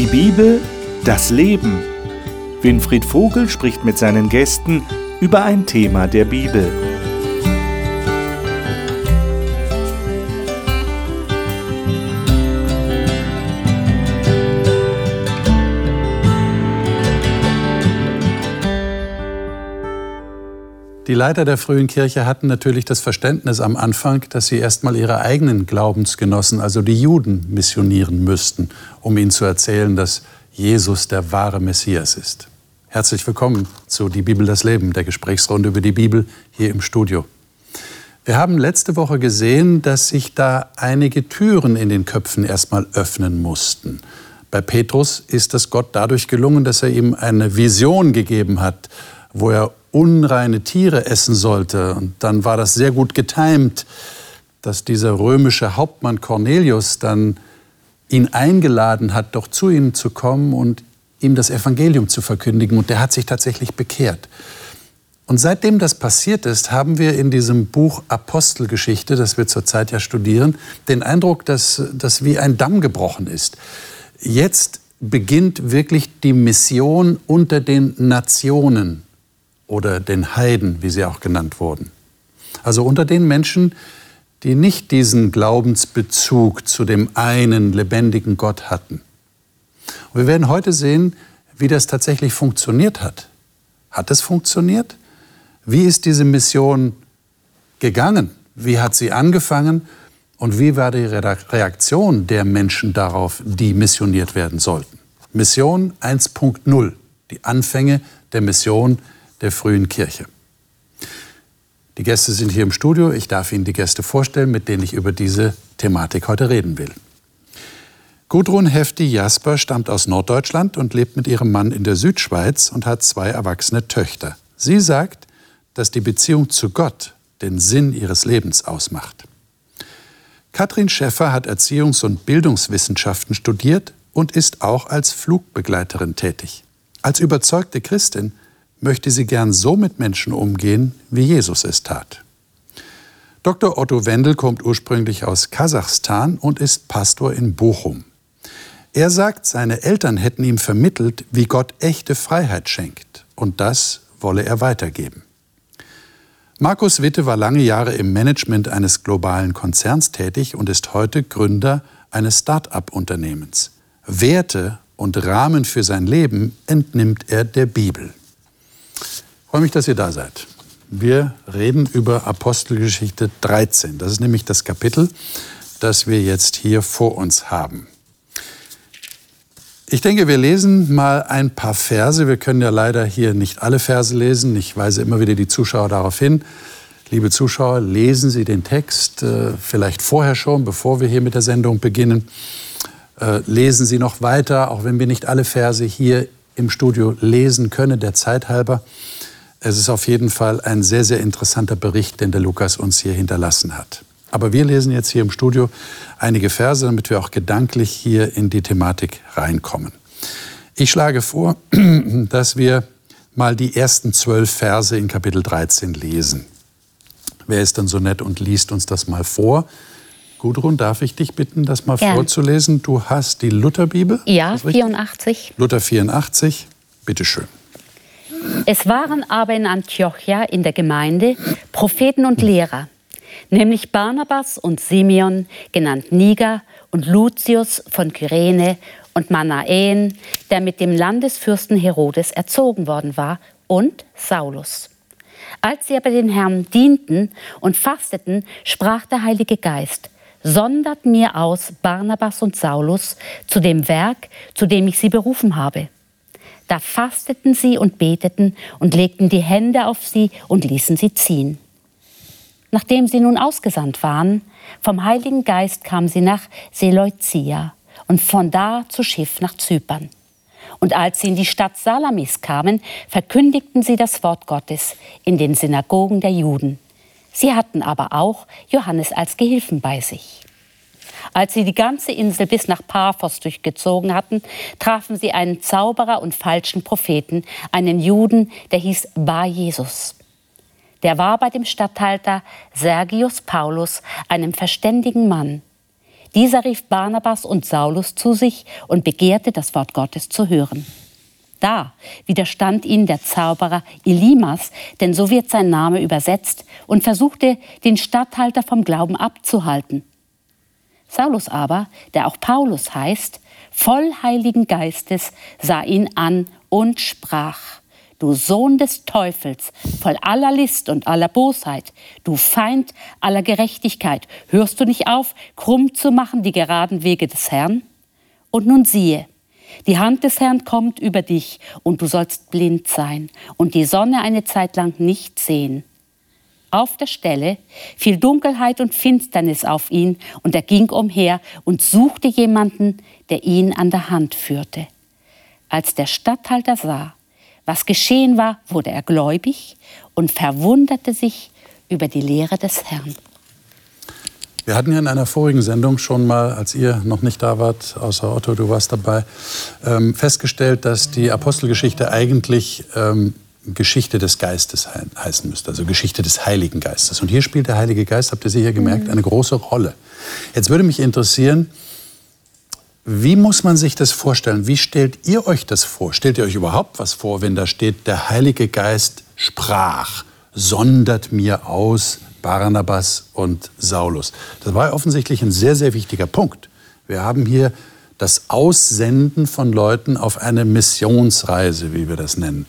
Die Bibel, das Leben. Winfried Vogel spricht mit seinen Gästen über ein Thema der Bibel. Leiter der frühen Kirche hatten natürlich das Verständnis am Anfang, dass sie erstmal ihre eigenen Glaubensgenossen, also die Juden, missionieren müssten, um ihnen zu erzählen, dass Jesus der wahre Messias ist. Herzlich willkommen zu Die Bibel das Leben, der Gesprächsrunde über die Bibel hier im Studio. Wir haben letzte Woche gesehen, dass sich da einige Türen in den Köpfen erstmal öffnen mussten. Bei Petrus ist es Gott dadurch gelungen, dass er ihm eine Vision gegeben hat, wo er unreine Tiere essen sollte. Und dann war das sehr gut getimt, dass dieser römische Hauptmann Cornelius dann ihn eingeladen hat, doch zu ihm zu kommen und ihm das Evangelium zu verkündigen. Und der hat sich tatsächlich bekehrt. Und seitdem das passiert ist, haben wir in diesem Buch Apostelgeschichte, das wir zurzeit ja studieren, den Eindruck, dass das wie ein Damm gebrochen ist. Jetzt beginnt wirklich die Mission unter den Nationen oder den Heiden, wie sie auch genannt wurden. Also unter den Menschen, die nicht diesen Glaubensbezug zu dem einen lebendigen Gott hatten. Und wir werden heute sehen, wie das tatsächlich funktioniert hat. Hat es funktioniert? Wie ist diese Mission gegangen? Wie hat sie angefangen? Und wie war die Reaktion der Menschen darauf, die missioniert werden sollten? Mission 1.0, die Anfänge der Mission der frühen Kirche. Die Gäste sind hier im Studio. Ich darf Ihnen die Gäste vorstellen, mit denen ich über diese Thematik heute reden will. Gudrun Hefti Jasper stammt aus Norddeutschland und lebt mit ihrem Mann in der Südschweiz und hat zwei erwachsene Töchter. Sie sagt, dass die Beziehung zu Gott den Sinn ihres Lebens ausmacht. Katrin Schäffer hat Erziehungs- und Bildungswissenschaften studiert und ist auch als Flugbegleiterin tätig. Als überzeugte Christin möchte sie gern so mit Menschen umgehen, wie Jesus es tat. Dr. Otto Wendel kommt ursprünglich aus Kasachstan und ist Pastor in Bochum. Er sagt, seine Eltern hätten ihm vermittelt, wie Gott echte Freiheit schenkt. Und das wolle er weitergeben. Markus Witte war lange Jahre im Management eines globalen Konzerns tätig und ist heute Gründer eines Start-up-Unternehmens. Werte und Rahmen für sein Leben entnimmt er der Bibel. Freue mich, dass ihr da seid. Wir reden über Apostelgeschichte 13. Das ist nämlich das Kapitel, das wir jetzt hier vor uns haben. Ich denke, wir lesen mal ein paar Verse. Wir können ja leider hier nicht alle Verse lesen. Ich weise immer wieder die Zuschauer darauf hin. Liebe Zuschauer, lesen Sie den Text äh, vielleicht vorher schon, bevor wir hier mit der Sendung beginnen. Äh, lesen Sie noch weiter, auch wenn wir nicht alle Verse hier im Studio lesen können, der Zeit halber. Es ist auf jeden Fall ein sehr, sehr interessanter Bericht, den der Lukas uns hier hinterlassen hat. Aber wir lesen jetzt hier im Studio einige Verse, damit wir auch gedanklich hier in die Thematik reinkommen. Ich schlage vor, dass wir mal die ersten zwölf Verse in Kapitel 13 lesen. Wer ist denn so nett und liest uns das mal vor? Gudrun, darf ich dich bitten, das mal Gern. vorzulesen? Du hast die Lutherbibel? Ja, 84. Luther 84, bitteschön. Es waren aber in Antiochia in der Gemeinde Propheten und Lehrer, nämlich Barnabas und Simeon, genannt Niger, und Lucius von Kyrene und Manaen, der mit dem Landesfürsten Herodes erzogen worden war, und Saulus. Als sie aber den Herrn dienten und fasteten, sprach der Heilige Geist, sondert mir aus Barnabas und Saulus zu dem Werk, zu dem ich sie berufen habe. Da fasteten sie und beteten und legten die Hände auf sie und ließen sie ziehen. Nachdem sie nun ausgesandt waren, vom Heiligen Geist kamen sie nach Seleucia und von da zu Schiff nach Zypern. Und als sie in die Stadt Salamis kamen, verkündigten sie das Wort Gottes in den Synagogen der Juden. Sie hatten aber auch Johannes als Gehilfen bei sich. Als sie die ganze Insel bis nach Paphos durchgezogen hatten, trafen sie einen Zauberer und falschen Propheten, einen Juden, der hieß Bar Jesus. Der war bei dem Statthalter Sergius Paulus, einem verständigen Mann. Dieser rief Barnabas und Saulus zu sich und begehrte, das Wort Gottes zu hören. Da widerstand ihnen der Zauberer Elimas, denn so wird sein Name übersetzt, und versuchte, den Statthalter vom Glauben abzuhalten. Saulus aber, der auch Paulus heißt, voll Heiligen Geistes, sah ihn an und sprach, Du Sohn des Teufels, voll aller List und aller Bosheit, du Feind aller Gerechtigkeit, hörst du nicht auf, krumm zu machen die geraden Wege des Herrn? Und nun siehe, die Hand des Herrn kommt über dich und du sollst blind sein und die Sonne eine Zeit lang nicht sehen. Auf der Stelle fiel Dunkelheit und Finsternis auf ihn und er ging umher und suchte jemanden, der ihn an der Hand führte. Als der Statthalter sah, was geschehen war, wurde er gläubig und verwunderte sich über die Lehre des Herrn. Wir hatten ja in einer vorigen Sendung schon mal, als ihr noch nicht da wart, außer Otto, du warst dabei, ähm, festgestellt, dass die Apostelgeschichte eigentlich ähm, Geschichte des Geistes heißen müsste, also Geschichte des Heiligen Geistes. Und hier spielt der Heilige Geist, habt ihr sicher gemerkt, mhm. eine große Rolle. Jetzt würde mich interessieren, wie muss man sich das vorstellen? Wie stellt ihr euch das vor? Stellt ihr euch überhaupt was vor, wenn da steht, der Heilige Geist sprach, sondert mir aus Barnabas und Saulus? Das war offensichtlich ein sehr, sehr wichtiger Punkt. Wir haben hier das Aussenden von Leuten auf eine Missionsreise, wie wir das nennen.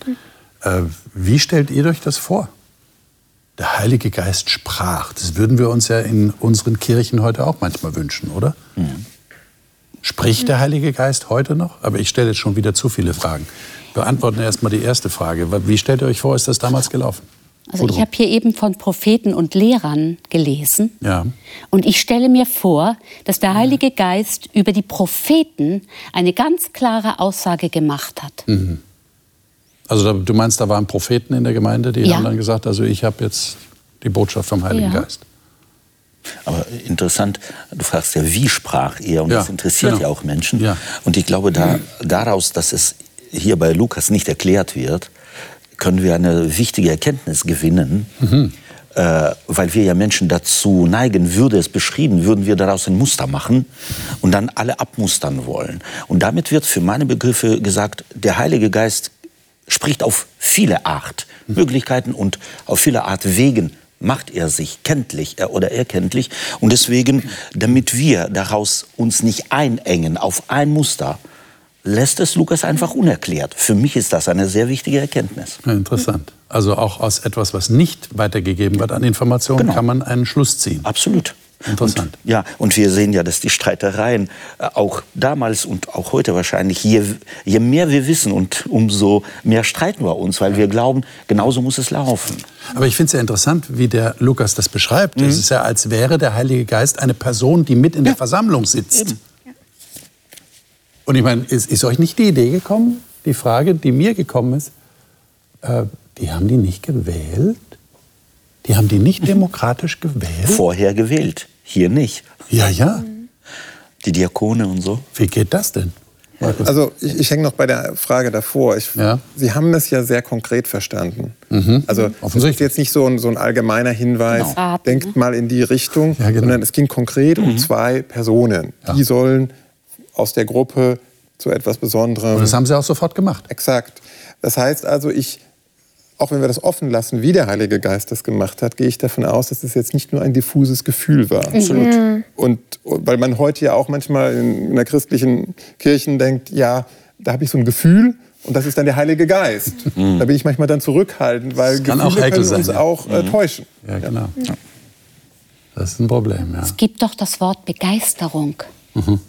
Äh, wie stellt ihr euch das vor? Der Heilige Geist sprach. Das würden wir uns ja in unseren Kirchen heute auch manchmal wünschen, oder? Mhm. Spricht der Heilige Geist heute noch? Aber ich stelle jetzt schon wieder zu viele Fragen. Beantworten erst mal die erste Frage. Wie stellt ihr euch vor, ist das damals gelaufen? Also ich habe hier eben von Propheten und Lehrern gelesen. Ja. Und ich stelle mir vor, dass der Heilige Geist über die Propheten eine ganz klare Aussage gemacht hat. Mhm. Also du meinst, da waren Propheten in der Gemeinde, die ja. haben dann gesagt, also ich habe jetzt die Botschaft vom Heiligen ja. Geist. Aber interessant, du fragst ja, wie sprach er? Und ja, das interessiert genau. ja auch Menschen. Ja. Und ich glaube, da, daraus, dass es hier bei Lukas nicht erklärt wird, können wir eine wichtige Erkenntnis gewinnen. Mhm. Äh, weil wir ja Menschen dazu neigen, würde es beschrieben, würden wir daraus ein Muster machen und dann alle abmustern wollen. Und damit wird für meine Begriffe gesagt, der Heilige Geist spricht auf viele Art Möglichkeiten und auf viele Art Wegen macht er sich kenntlich oder erkenntlich. Und deswegen, damit wir daraus uns nicht einengen auf ein Muster, lässt es Lukas einfach unerklärt. Für mich ist das eine sehr wichtige Erkenntnis. Ja, interessant. Also auch aus etwas, was nicht weitergegeben wird an Informationen, genau. kann man einen Schluss ziehen. Absolut. Interessant. Und, ja, und wir sehen ja, dass die Streitereien äh, auch damals und auch heute wahrscheinlich, je, je mehr wir wissen und umso mehr streiten wir uns, weil wir glauben, genauso muss es laufen. Aber ich finde es ja interessant, wie der Lukas das beschreibt. Mhm. Es ist ja, als wäre der Heilige Geist eine Person, die mit in der Versammlung sitzt. Eben. Und ich meine, ist, ist, euch nicht die Idee gekommen, die Frage, die mir gekommen ist, äh, die haben die nicht gewählt? Die haben die nicht demokratisch gewählt? Vorher gewählt. Hier nicht. Ja, ja. Die Diakone und so. Wie geht das denn? Also ich, ich hänge noch bei der Frage davor. Ich, ja. Sie haben das ja sehr konkret verstanden. Mhm. Also es ist jetzt nicht so ein, so ein allgemeiner Hinweis, genau. denkt mal in die Richtung, ja, genau. sondern es ging konkret mhm. um zwei Personen. Ja. Die sollen aus der Gruppe zu etwas Besonderem. Und das haben Sie auch sofort gemacht. Exakt. Das heißt also, ich auch wenn wir das offen lassen, wie der Heilige Geist das gemacht hat, gehe ich davon aus, dass es jetzt nicht nur ein diffuses Gefühl war. Absolut. Mhm. Und weil man heute ja auch manchmal in, in der christlichen Kirchen denkt, ja, da habe ich so ein Gefühl und das ist dann der Heilige Geist. Mhm. Da bin ich manchmal dann zurückhaltend, weil das Gefühle können uns sein, ja. auch äh, mhm. täuschen. Ja, genau. Ja. Das ist ein Problem, ja. Es gibt doch das Wort Begeisterung. Mhm.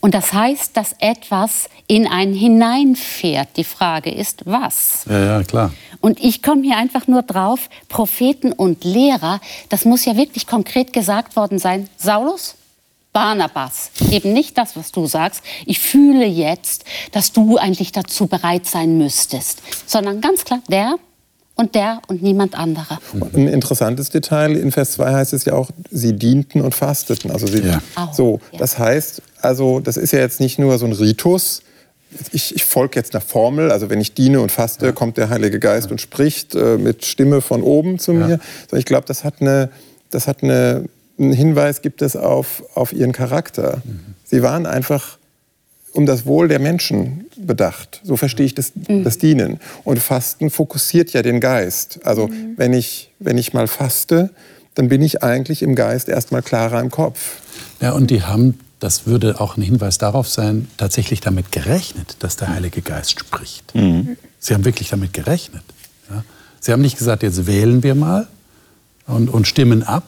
Und das heißt, dass etwas in einen hineinfährt. Die Frage ist, was? Ja, ja, klar. Und ich komme hier einfach nur drauf, Propheten und Lehrer, das muss ja wirklich konkret gesagt worden sein. Saulus, Barnabas, eben nicht das, was du sagst. Ich fühle jetzt, dass du eigentlich dazu bereit sein müsstest, sondern ganz klar, der und der und niemand anderer. Ein interessantes Detail, in Vers 2 heißt es ja auch, sie dienten und fasteten. Also sie, ja. so, das heißt, also das ist ja jetzt nicht nur so ein Ritus, ich, ich folge jetzt einer Formel, also wenn ich diene und faste, ja. kommt der Heilige Geist ja. und spricht äh, mit Stimme von oben zu mir. Sondern ich glaube, das hat eine, das hat eine einen Hinweis gibt es auf, auf ihren Charakter. Mhm. Sie waren einfach um das Wohl der Menschen bedacht. So verstehe ich das, mhm. das Dienen. Und Fasten fokussiert ja den Geist. Also mhm. wenn, ich, wenn ich mal faste, dann bin ich eigentlich im Geist erstmal klarer im Kopf. Ja, und die haben, das würde auch ein Hinweis darauf sein, tatsächlich damit gerechnet, dass der Heilige Geist spricht. Mhm. Sie haben wirklich damit gerechnet. Ja? Sie haben nicht gesagt, jetzt wählen wir mal und, und stimmen ab,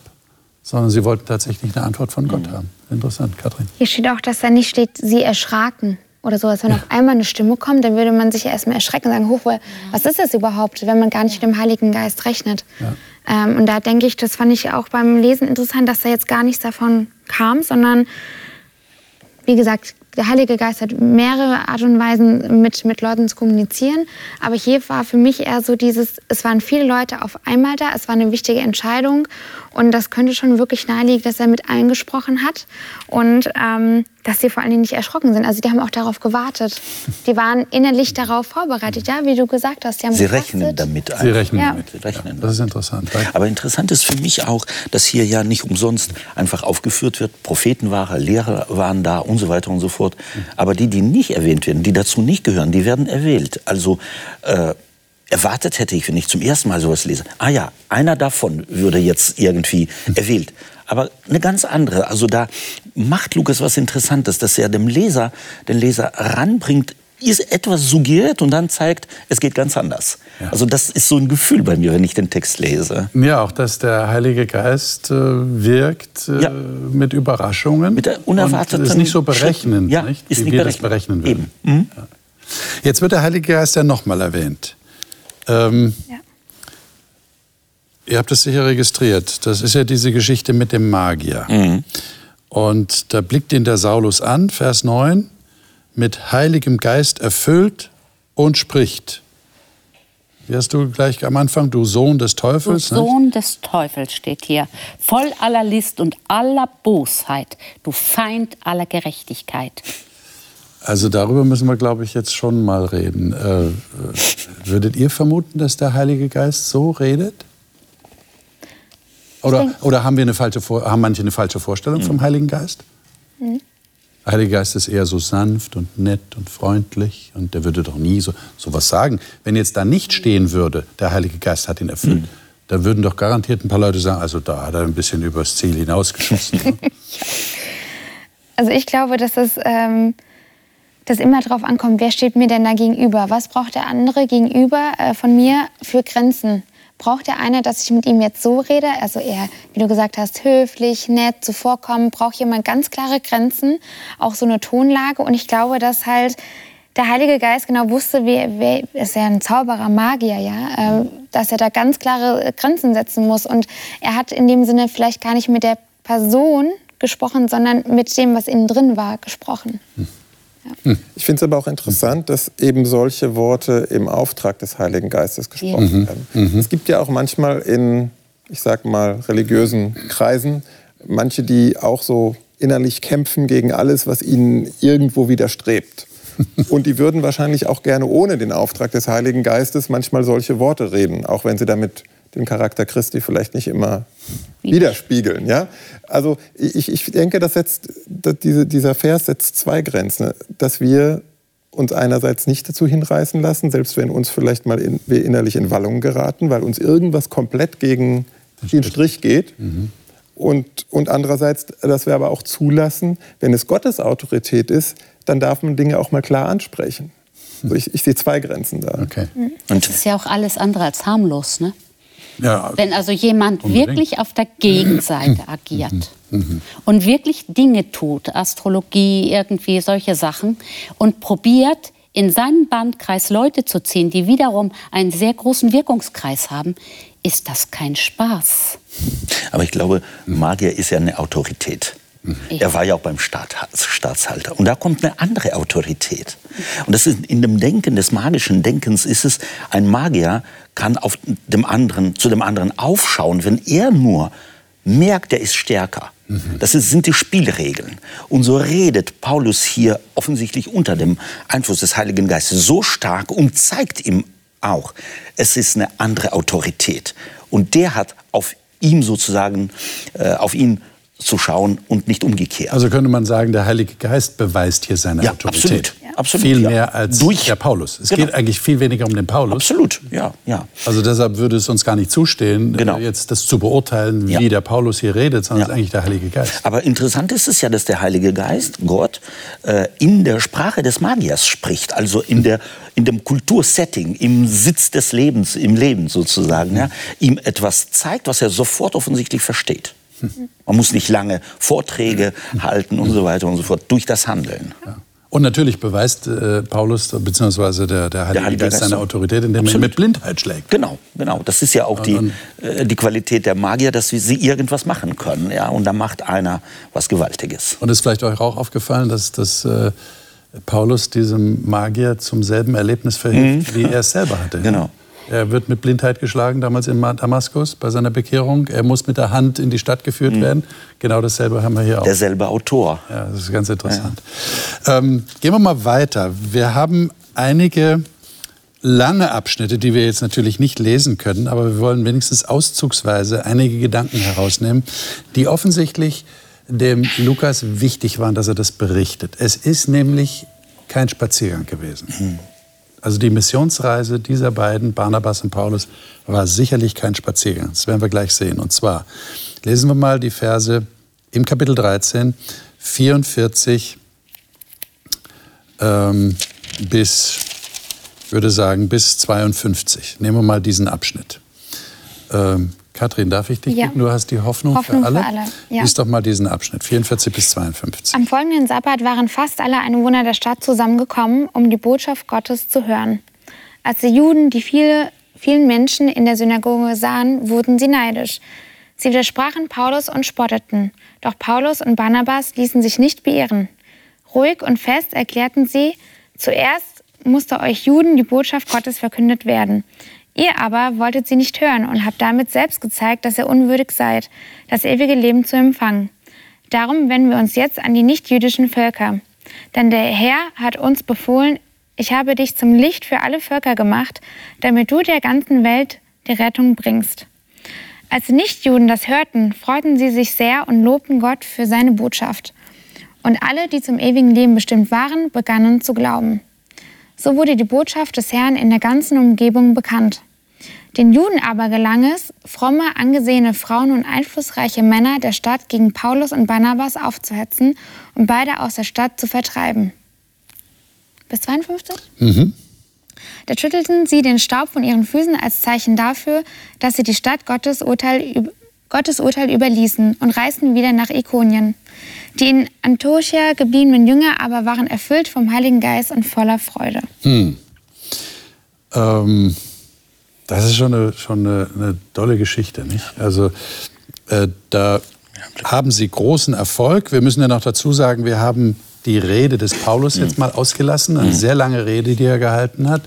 sondern sie wollten tatsächlich eine Antwort von Gott mhm. haben. Interessant, Kathrin. Hier steht auch, dass da nicht steht, sie erschraken oder sowas. Wenn ja. auf einmal eine Stimme kommt, dann würde man sich ja erstmal erschrecken und sagen, hoch, was ist das überhaupt, wenn man gar nicht mit dem Heiligen Geist rechnet. Ja. Ähm, und da denke ich, das fand ich auch beim Lesen interessant, dass da jetzt gar nichts davon kam, sondern wie gesagt, der Heilige Geist hat mehrere Art und Weisen, mit, mit Leuten zu kommunizieren. Aber hier war für mich eher so dieses, es waren viele Leute auf einmal da, es war eine wichtige Entscheidung. Und das könnte schon wirklich naheliegen, dass er mit allen gesprochen hat. Und ähm, dass sie vor allen Dingen nicht erschrocken sind. Also die haben auch darauf gewartet. Die waren innerlich darauf vorbereitet, ja, wie du gesagt hast. sie rechnen damit. Sie rechnen ja. damit. Sie rechnen ja, das ist interessant. Aber interessant ist für mich auch, dass hier ja nicht umsonst einfach aufgeführt wird, Propheten waren, Lehrer waren da und so weiter und so fort. Aber die, die nicht erwähnt werden, die dazu nicht gehören, die werden erwählt. Also äh, erwartet hätte ich, wenn ich zum ersten Mal sowas lese, ah ja, einer davon würde jetzt irgendwie erwählt aber eine ganz andere. Also da macht Lukas was Interessantes, dass er dem Leser, den Leser ranbringt, ist etwas suggeriert und dann zeigt, es geht ganz anders. Ja. Also das ist so ein Gefühl bei mir, wenn ich den Text lese. Ja, auch, dass der Heilige Geist äh, wirkt äh, ja. mit Überraschungen. Mit der unerwarteten. Und ist nicht so berechnend, ja, nicht? Ist wie nicht wir berechnen. das berechnen würden. Eben. Mhm. Ja. Jetzt wird der Heilige Geist ja nochmal erwähnt. Ähm, ja. Ihr habt es sicher registriert. Das ist ja diese Geschichte mit dem Magier. Mhm. Und da blickt ihn der Saulus an, Vers 9, mit heiligem Geist erfüllt und spricht. Wie hast du gleich am Anfang, du Sohn des Teufels? Du Sohn nicht? des Teufels steht hier. Voll aller List und aller Bosheit, du Feind aller Gerechtigkeit. Also darüber müssen wir, glaube ich, jetzt schon mal reden. Äh, würdet ihr vermuten, dass der Heilige Geist so redet? Oder, oder haben, wir eine falsche, haben manche eine falsche Vorstellung mhm. vom Heiligen Geist? Mhm. Der Heilige Geist ist eher so sanft und nett und freundlich und der würde doch nie so, so was sagen. Wenn jetzt da nicht stehen würde, der Heilige Geist hat ihn erfüllt, mhm. dann würden doch garantiert ein paar Leute sagen, also da hat er ein bisschen übers Ziel hinausgeschossen. also ich glaube, dass es ähm, dass immer darauf ankommt, wer steht mir denn da gegenüber? Was braucht der andere gegenüber äh, von mir für Grenzen? Braucht der eine, dass ich mit ihm jetzt so rede, also eher, wie du gesagt hast, höflich, nett, zuvorkommen, braucht jemand ganz klare Grenzen, auch so eine Tonlage. Und ich glaube, dass halt der Heilige Geist genau wusste, wer, wer ist ja ein Zauberer, Magier, ja, äh, dass er da ganz klare Grenzen setzen muss. Und er hat in dem Sinne vielleicht gar nicht mit der Person gesprochen, sondern mit dem, was innen drin war, gesprochen. Hm. Ja. Ich finde es aber auch interessant, dass eben solche Worte im Auftrag des Heiligen Geistes gesprochen ja. werden. Mhm. Es gibt ja auch manchmal in, ich sag mal, religiösen Kreisen manche, die auch so innerlich kämpfen gegen alles, was ihnen irgendwo widerstrebt. Und die würden wahrscheinlich auch gerne ohne den Auftrag des Heiligen Geistes manchmal solche Worte reden, auch wenn sie damit den Charakter Christi vielleicht nicht immer widerspiegeln. Ja? Also ich, ich denke, das setzt, dass diese, dieser Vers setzt zwei Grenzen. Dass wir uns einerseits nicht dazu hinreißen lassen, selbst wenn uns vielleicht mal in, wir innerlich in Wallungen geraten, weil uns irgendwas komplett gegen den Strich geht. Mhm. Und, und andererseits, dass wir aber auch zulassen, wenn es Gottes Autorität ist, dann darf man Dinge auch mal klar ansprechen. Also ich, ich sehe zwei Grenzen da. Okay. Und das ist ja auch alles andere als harmlos, ne? Ja, Wenn also jemand unbedingt. wirklich auf der Gegenseite agiert mhm. Mhm. und wirklich Dinge tut, Astrologie, irgendwie solche Sachen, und probiert, in seinen Bandkreis Leute zu ziehen, die wiederum einen sehr großen Wirkungskreis haben, ist das kein Spaß. Aber ich glaube, Magier ist ja eine Autorität. Er war ja auch beim Staat, Staatshalter. Und da kommt eine andere Autorität. Und das ist in dem Denken des magischen Denkens ist es, ein Magier kann auf dem anderen, zu dem anderen aufschauen, wenn er nur merkt, er ist stärker. Das sind die Spielregeln. Und so redet Paulus hier offensichtlich unter dem Einfluss des Heiligen Geistes so stark und zeigt ihm auch, es ist eine andere Autorität. Und der hat auf ihm sozusagen, äh, auf ihn zu schauen und nicht umgekehrt. Also könnte man sagen, der Heilige Geist beweist hier seine ja, Autorität. Absolut. Ja. absolut viel ja. mehr als Durch. der Paulus. Es genau. geht eigentlich viel weniger um den Paulus. Absolut, ja, ja. Also deshalb würde es uns gar nicht zustehen, genau. jetzt das zu beurteilen, wie der Paulus hier redet, sondern es ist eigentlich der Heilige Geist. Aber interessant ist es ja, dass der Heilige Geist, Gott, äh, in der Sprache des Magiers spricht, also in, der, in dem Kultursetting, im Sitz des Lebens, im Leben sozusagen, ja, ihm etwas zeigt, was er sofort offensichtlich versteht. Man muss nicht lange Vorträge halten und so weiter und so fort durch das Handeln. Ja. Und natürlich beweist äh, Paulus bzw. der, der Heilige, Heilige Geist seine Autorität, indem er mit Blindheit schlägt. Genau, genau. Das ist ja auch die, äh, die Qualität der Magier, dass sie irgendwas machen können. Ja? Und da macht einer was Gewaltiges. Und ist vielleicht euch auch aufgefallen, dass, dass äh, Paulus diesem Magier zum selben Erlebnis verhilft, mhm. wie er es selber hatte. Genau. Er wird mit Blindheit geschlagen, damals in Damaskus bei seiner Bekehrung. Er muss mit der Hand in die Stadt geführt mhm. werden. Genau dasselbe haben wir hier auch. Derselbe Autor. Ja, das ist ganz interessant. Ja. Ähm, gehen wir mal weiter. Wir haben einige lange Abschnitte, die wir jetzt natürlich nicht lesen können, aber wir wollen wenigstens auszugsweise einige Gedanken herausnehmen, die offensichtlich dem Lukas wichtig waren, dass er das berichtet. Es ist nämlich kein Spaziergang gewesen. Mhm. Also die Missionsreise dieser beiden, Barnabas und Paulus, war sicherlich kein Spaziergang. Das werden wir gleich sehen. Und zwar lesen wir mal die Verse im Kapitel 13, 44 ähm, bis, ich würde sagen, bis 52. Nehmen wir mal diesen Abschnitt. Ähm, Kathrin, darf ich dich ja. bitten? Du hast die Hoffnung, Hoffnung für alle. Für alle. Ja. Lies doch mal diesen Abschnitt, 44 bis 52. Am folgenden Sabbat waren fast alle Einwohner der Stadt zusammengekommen, um die Botschaft Gottes zu hören. Als die Juden die viele, vielen Menschen in der Synagoge sahen, wurden sie neidisch. Sie widersprachen Paulus und spotteten. Doch Paulus und Barnabas ließen sich nicht beirren. Ruhig und fest erklärten sie, zuerst musste euch Juden die Botschaft Gottes verkündet werden. Ihr aber wolltet sie nicht hören und habt damit selbst gezeigt, dass ihr unwürdig seid, das ewige Leben zu empfangen. Darum wenden wir uns jetzt an die nichtjüdischen Völker. Denn der Herr hat uns befohlen, ich habe dich zum Licht für alle Völker gemacht, damit du der ganzen Welt die Rettung bringst. Als die Nichtjuden das hörten, freuten sie sich sehr und lobten Gott für seine Botschaft. Und alle, die zum ewigen Leben bestimmt waren, begannen zu glauben. So wurde die Botschaft des Herrn in der ganzen Umgebung bekannt. Den Juden aber gelang es, fromme, angesehene Frauen und einflussreiche Männer der Stadt gegen Paulus und Barnabas aufzuhetzen und beide aus der Stadt zu vertreiben. Bis 52? Mhm. Da schüttelten sie den Staub von ihren Füßen als Zeichen dafür, dass sie die Stadt Gottes Urteil, Gottes Urteil überließen und reisten wieder nach Ikonien. Die in Antiochia gebliebenen Jünger aber waren erfüllt vom Heiligen Geist und voller Freude. Hm. Ähm, das ist schon eine, schon eine, eine tolle Geschichte, nicht? Also äh, da haben sie großen Erfolg. Wir müssen ja noch dazu sagen, wir haben die Rede des Paulus jetzt hm. mal ausgelassen, eine hm. sehr lange Rede, die er gehalten hat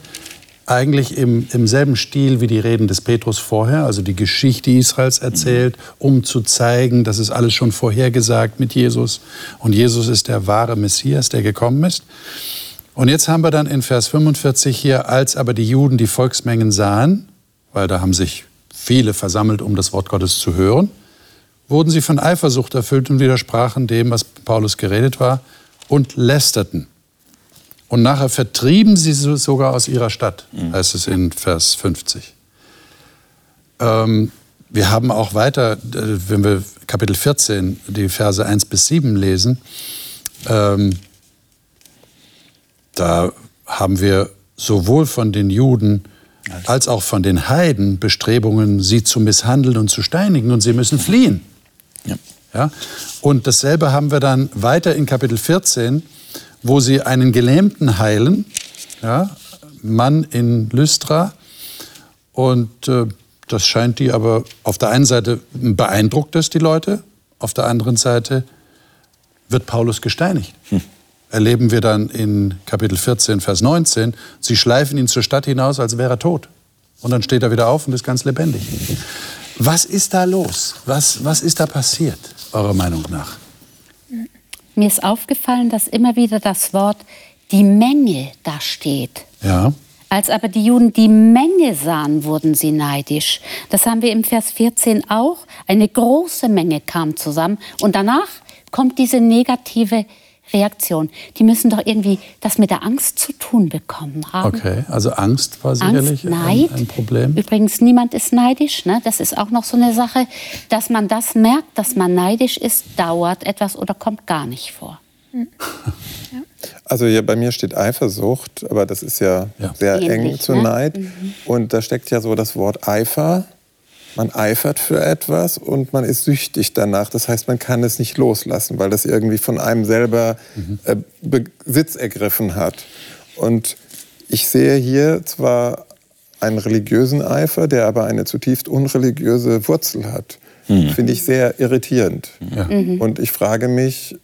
eigentlich im, im selben Stil wie die Reden des Petrus vorher, also die Geschichte Israels erzählt, um zu zeigen, das ist alles schon vorhergesagt mit Jesus und Jesus ist der wahre Messias, der gekommen ist. Und jetzt haben wir dann in Vers 45 hier, als aber die Juden die Volksmengen sahen, weil da haben sich viele versammelt, um das Wort Gottes zu hören, wurden sie von Eifersucht erfüllt und widersprachen dem, was Paulus geredet war, und lästerten. Und nachher vertrieben sie sogar aus ihrer Stadt, mhm. heißt es in Vers 50. Ähm, wir haben auch weiter, wenn wir Kapitel 14, die Verse 1 bis 7 lesen, ähm, da haben wir sowohl von den Juden als auch von den Heiden Bestrebungen, sie zu misshandeln und zu steinigen und sie müssen fliehen. Ja. Ja? Und dasselbe haben wir dann weiter in Kapitel 14, wo sie einen Gelähmten heilen, ja, Mann in Lystra. Und äh, das scheint die aber auf der einen Seite beeindruckt es die Leute, auf der anderen Seite wird Paulus gesteinigt. Hm. Erleben wir dann in Kapitel 14, Vers 19, sie schleifen ihn zur Stadt hinaus, als wäre er tot. Und dann steht er wieder auf und ist ganz lebendig. Was ist da los? Was, was ist da passiert, eurer Meinung nach? Mir ist aufgefallen, dass immer wieder das Wort die Menge da steht. Ja. Als aber die Juden die Menge sahen, wurden sie neidisch. Das haben wir im Vers 14 auch. Eine große Menge kam zusammen und danach kommt diese negative Reaktion. Die müssen doch irgendwie das mit der Angst zu tun bekommen haben. Okay, also Angst war sicherlich Angst, Neid. Ein, ein, Problem. Übrigens, niemand ist neidisch. Ne? Das ist auch noch so eine Sache, dass man das merkt, dass man neidisch ist, dauert etwas oder kommt gar nicht vor. Hm. Also hier bei mir steht Eifersucht, aber das ist ja, ja. sehr Ähnlich, eng zu ne? Neid. Mhm. Und da steckt ja so das Wort Eifer man eifert für etwas und man ist süchtig danach. Das heißt, man kann es nicht loslassen, weil das irgendwie von einem selber mhm. äh, Besitz ergriffen hat. Und ich sehe hier zwar einen religiösen Eifer, der aber eine zutiefst unreligiöse Wurzel hat. Mhm. Finde ich sehr irritierend. Ja. Mhm. Und ich frage mich,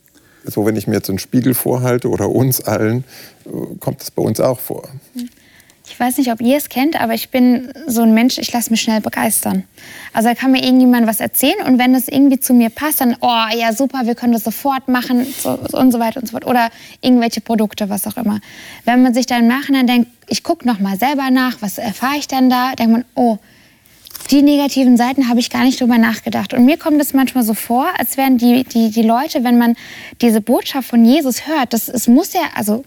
so wenn ich mir jetzt einen Spiegel vorhalte oder uns allen, äh, kommt das bei uns auch vor? Mhm ich weiß nicht, ob ihr es kennt, aber ich bin so ein Mensch, ich lasse mich schnell begeistern. Also da kann mir irgendjemand was erzählen und wenn es irgendwie zu mir passt, dann, oh ja, super, wir können das sofort machen so, und so weiter und so fort. Oder irgendwelche Produkte, was auch immer. Wenn man sich dann im Nachhinein denkt, ich gucke noch mal selber nach, was erfahre ich denn da, denkt man, oh, die negativen Seiten habe ich gar nicht drüber nachgedacht. Und mir kommt es manchmal so vor, als wären die, die, die Leute, wenn man diese Botschaft von Jesus hört, das, es muss ja, also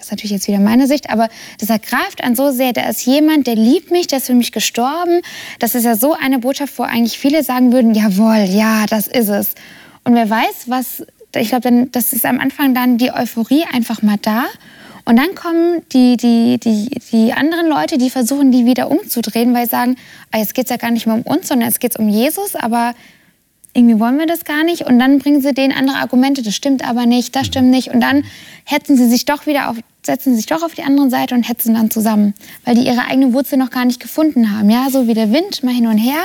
das ist natürlich jetzt wieder meine Sicht, aber das ergreift einen so sehr. Da ist jemand, der liebt mich, der ist für mich gestorben. Das ist ja so eine Botschaft, wo eigentlich viele sagen würden, jawohl, ja, das ist es. Und wer weiß, was, ich glaube, das ist am Anfang dann die Euphorie einfach mal da. Und dann kommen die, die, die, die anderen Leute, die versuchen, die wieder umzudrehen, weil sie sagen, ah, jetzt geht es ja gar nicht mehr um uns, sondern jetzt geht es um Jesus, aber irgendwie wollen wir das gar nicht. Und dann bringen sie denen andere Argumente, das stimmt aber nicht, das stimmt nicht. Und dann hetzen sie sich doch wieder auf, setzen sich doch auf die andere Seite und hetzen dann zusammen, weil die ihre eigene Wurzel noch gar nicht gefunden haben. Ja, so wie der Wind, mal hin und her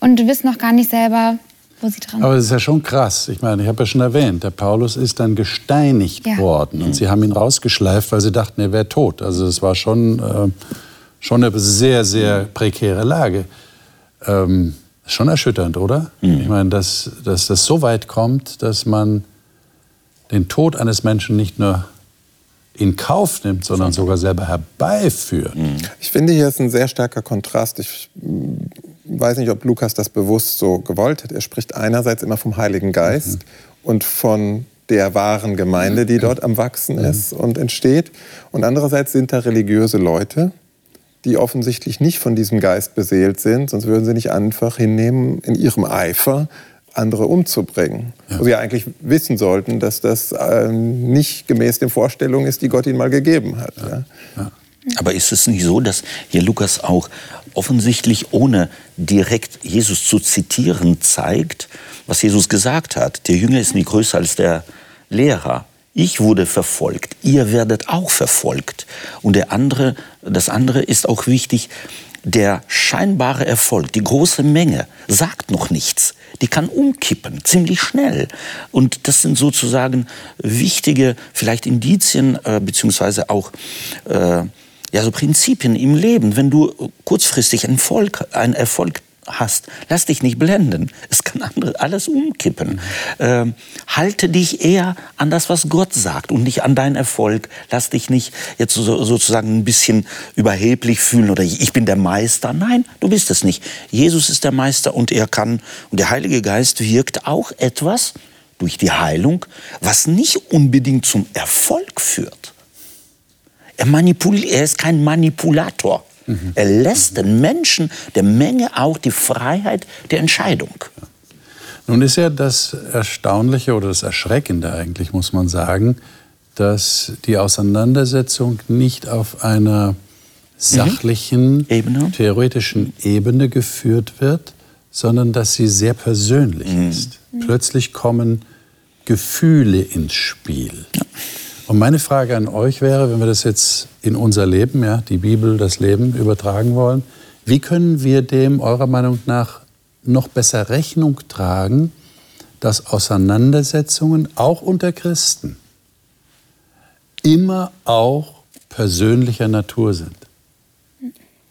und wissen noch gar nicht selber, wo sie dran sind. Aber es ist ja schon krass. Ich meine, ich habe ja schon erwähnt, der Paulus ist dann gesteinigt ja. worden und sie haben ihn rausgeschleift, weil sie dachten, er wäre tot. Also es war schon, äh, schon eine sehr, sehr prekäre Lage. Ähm, schon erschütternd, oder? Mhm. Ich meine, dass, dass das so weit kommt, dass man den Tod eines Menschen nicht nur in Kauf nimmt, sondern sogar selber herbeiführt. Mhm. Ich finde, hier ist ein sehr starker Kontrast. Ich mm, weiß nicht, ob Lukas das bewusst so gewollt hat. Er spricht einerseits immer vom Heiligen Geist mhm. und von der wahren Gemeinde, die dort am Wachsen mhm. ist und entsteht. Und andererseits sind da religiöse Leute, die offensichtlich nicht von diesem Geist beseelt sind, sonst würden sie nicht einfach hinnehmen, in ihrem Eifer andere umzubringen. Ja. Wo sie ja eigentlich wissen sollten, dass das äh, nicht gemäß den Vorstellungen ist, die Gott ihnen mal gegeben hat. Ja. Ja. Aber ist es nicht so, dass hier Lukas auch offensichtlich, ohne direkt Jesus zu zitieren, zeigt, was Jesus gesagt hat? Der Jünger ist nicht größer als der Lehrer. Ich wurde verfolgt, ihr werdet auch verfolgt. Und der andere, das andere ist auch wichtig, der scheinbare Erfolg, die große Menge, sagt noch nichts. Die kann umkippen, ziemlich schnell. Und das sind sozusagen wichtige, vielleicht Indizien, äh, beziehungsweise auch äh, ja, so Prinzipien im Leben. Wenn du kurzfristig einen Erfolg, einen Erfolg hast. Lass dich nicht blenden. Es kann alles umkippen. Ähm, halte dich eher an das, was Gott sagt und nicht an deinen Erfolg. Lass dich nicht jetzt so, sozusagen ein bisschen überheblich fühlen oder ich bin der Meister. Nein, du bist es nicht. Jesus ist der Meister und er kann, und der Heilige Geist wirkt auch etwas durch die Heilung, was nicht unbedingt zum Erfolg führt. Er, manipuliert, er ist kein Manipulator. Mhm. Er lässt den Menschen, der Menge auch die Freiheit der Entscheidung. Nun ist ja das Erstaunliche oder das Erschreckende eigentlich, muss man sagen, dass die Auseinandersetzung nicht auf einer sachlichen, mhm. Ebene. theoretischen Ebene geführt wird, sondern dass sie sehr persönlich mhm. ist. Plötzlich kommen Gefühle ins Spiel. Ja. Und meine Frage an euch wäre, wenn wir das jetzt in unser Leben, ja, die Bibel, das Leben übertragen wollen, wie können wir dem eurer Meinung nach noch besser Rechnung tragen, dass Auseinandersetzungen auch unter Christen immer auch persönlicher Natur sind,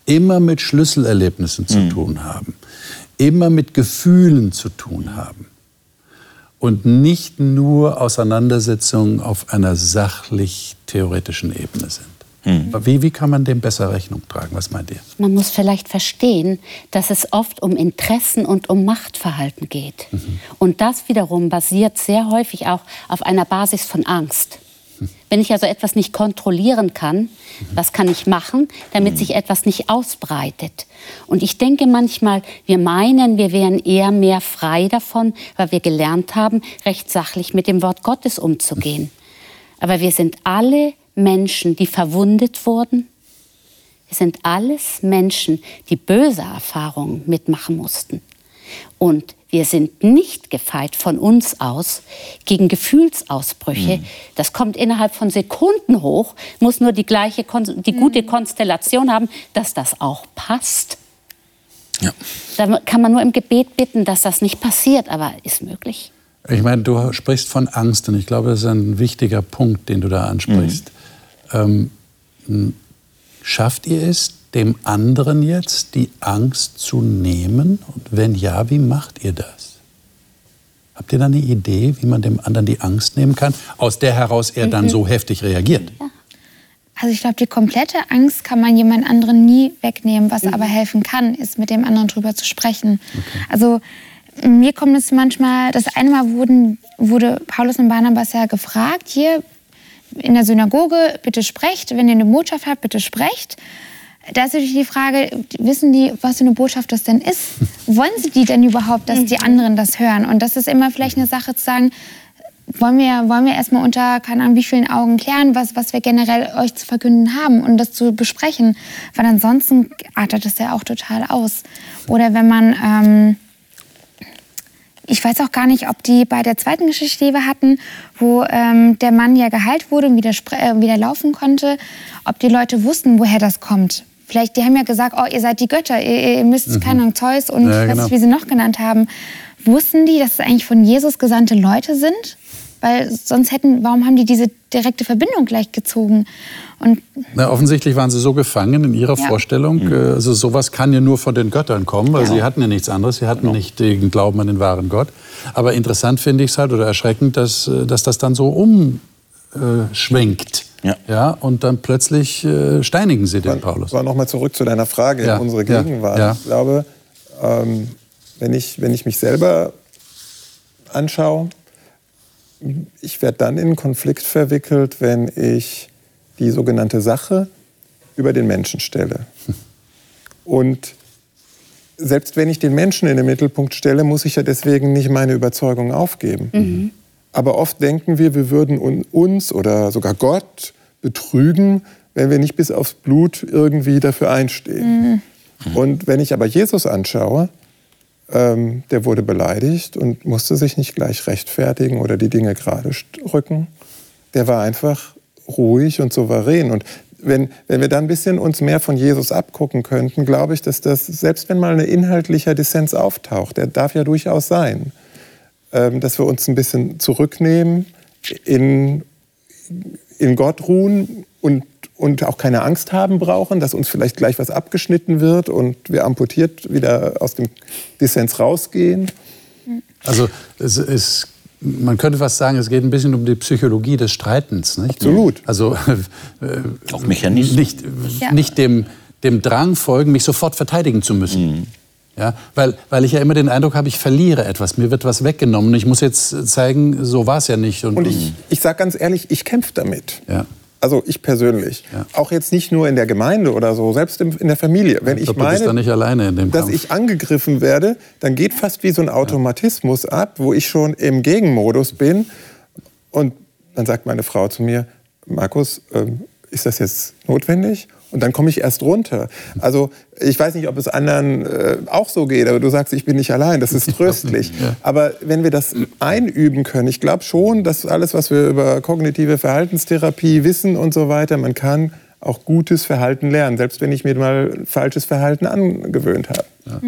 immer mit Schlüsselerlebnissen zu mhm. tun haben, immer mit Gefühlen zu tun haben und nicht nur Auseinandersetzungen auf einer sachlich-theoretischen Ebene sind. Hm. Wie, wie kann man dem besser Rechnung tragen? Was meint ihr? Man muss vielleicht verstehen, dass es oft um Interessen und um Machtverhalten geht. Mhm. Und das wiederum basiert sehr häufig auch auf einer Basis von Angst. Wenn ich also etwas nicht kontrollieren kann, was kann ich machen, damit mhm. sich etwas nicht ausbreitet? Und ich denke manchmal, wir meinen, wir wären eher mehr frei davon, weil wir gelernt haben, recht sachlich mit dem Wort Gottes umzugehen. Aber wir sind alle Menschen, die verwundet wurden. Wir sind alles Menschen, die böse Erfahrungen mitmachen mussten. Und wir sind nicht gefeit von uns aus gegen Gefühlsausbrüche. Mhm. Das kommt innerhalb von Sekunden hoch, muss nur die gleiche, die gute mhm. Konstellation haben, dass das auch passt. Ja. Da kann man nur im Gebet bitten, dass das nicht passiert, aber ist möglich. Ich meine, du sprichst von Angst und ich glaube, das ist ein wichtiger Punkt, den du da ansprichst. Mhm. Ähm, schafft ihr es, dem anderen jetzt die Angst zu nehmen? Und wenn ja, wie macht ihr das? Habt ihr da eine Idee, wie man dem anderen die Angst nehmen kann, aus der heraus er dann mhm. so heftig reagiert? Also ich glaube, die komplette Angst kann man jemand anderen nie wegnehmen. Was mhm. aber helfen kann, ist mit dem anderen drüber zu sprechen. Okay. Also mir kommt es manchmal, das eine Mal wurden, wurde Paulus und Barnabas ja gefragt, hier, in der Synagoge, bitte sprecht. Wenn ihr eine Botschaft habt, bitte sprecht. Da ist natürlich die Frage, wissen die, was für eine Botschaft das denn ist? Wollen sie die denn überhaupt, dass die anderen das hören? Und das ist immer vielleicht eine Sache zu sagen, wollen wir, wollen wir erstmal unter, keine Ahnung, wie vielen Augen klären, was, was wir generell euch zu verkünden haben und das zu besprechen. Weil ansonsten artet das ja auch total aus. Oder wenn man... Ähm, ich weiß auch gar nicht, ob die bei der zweiten Geschichte, die wir hatten, wo ähm, der Mann ja geheilt wurde und wieder, äh, wieder laufen konnte, ob die Leute wussten, woher das kommt. Vielleicht, die haben ja gesagt, oh, ihr seid die Götter, ihr, ihr müsst, mhm. keine Ahnung, Zeus und ja, genau. was, wie sie noch genannt haben. Wussten die, dass es eigentlich von Jesus gesandte Leute sind? Weil sonst hätten, warum haben die diese direkte Verbindung gleich gezogen? Und Na, offensichtlich waren sie so gefangen in ihrer ja. Vorstellung. Mhm. Äh, also sowas kann ja nur von den Göttern kommen, weil ja. sie hatten ja nichts anderes. Sie hatten genau. nicht den Glauben an den wahren Gott. Aber interessant finde ich es halt oder erschreckend, dass, äh, dass das dann so umschwenkt. Ja. ja. und dann plötzlich äh, steinigen sie den aber, Paulus. Aber nochmal zurück zu deiner Frage ja. in unsere Gegenwart. Ja. Ich glaube, ähm, wenn, ich, wenn ich mich selber anschaue, ich werde dann in einen Konflikt verwickelt, wenn ich die sogenannte Sache über den Menschen stelle. Und selbst wenn ich den Menschen in den Mittelpunkt stelle, muss ich ja deswegen nicht meine Überzeugung aufgeben. Mhm. Aber oft denken wir, wir würden uns oder sogar Gott betrügen, wenn wir nicht bis aufs Blut irgendwie dafür einstehen. Mhm. Und wenn ich aber Jesus anschaue, ähm, der wurde beleidigt und musste sich nicht gleich rechtfertigen oder die Dinge gerade rücken. Der war einfach ruhig und souverän. Und wenn, wenn wir da ein bisschen uns mehr von Jesus abgucken könnten, glaube ich, dass das, selbst wenn mal ein inhaltlicher Dissens auftaucht, der darf ja durchaus sein, dass wir uns ein bisschen zurücknehmen, in, in Gott ruhen und, und auch keine Angst haben brauchen, dass uns vielleicht gleich was abgeschnitten wird und wir amputiert wieder aus dem Dissens rausgehen. Also es, es man könnte fast sagen, es geht ein bisschen um die Psychologie des Streitens. Nicht? Absolut. Also äh, auch Mechanismus. Nicht, ja. nicht dem, dem Drang folgen, mich sofort verteidigen zu müssen. Mhm. Ja, weil, weil ich ja immer den Eindruck habe, ich verliere etwas, mir wird was weggenommen. Ich muss jetzt zeigen, so war es ja nicht. Und, und ich, ich sage ganz ehrlich, ich kämpfe damit. Ja. Also ich persönlich. Ja. Auch jetzt nicht nur in der Gemeinde oder so, selbst in der Familie. Wenn ich, ich glaub, meine, da dass Kampf. ich angegriffen werde, dann geht fast wie so ein Automatismus ab, wo ich schon im Gegenmodus bin. Und dann sagt meine Frau zu mir, Markus, ähm, ist das jetzt notwendig? Und dann komme ich erst runter. Also ich weiß nicht, ob es anderen äh, auch so geht, aber du sagst, ich bin nicht allein, das ist tröstlich. ja. Aber wenn wir das einüben können, ich glaube schon, dass alles, was wir über kognitive Verhaltenstherapie wissen und so weiter, man kann auch gutes Verhalten lernen, selbst wenn ich mir mal falsches Verhalten angewöhnt habe. Ja.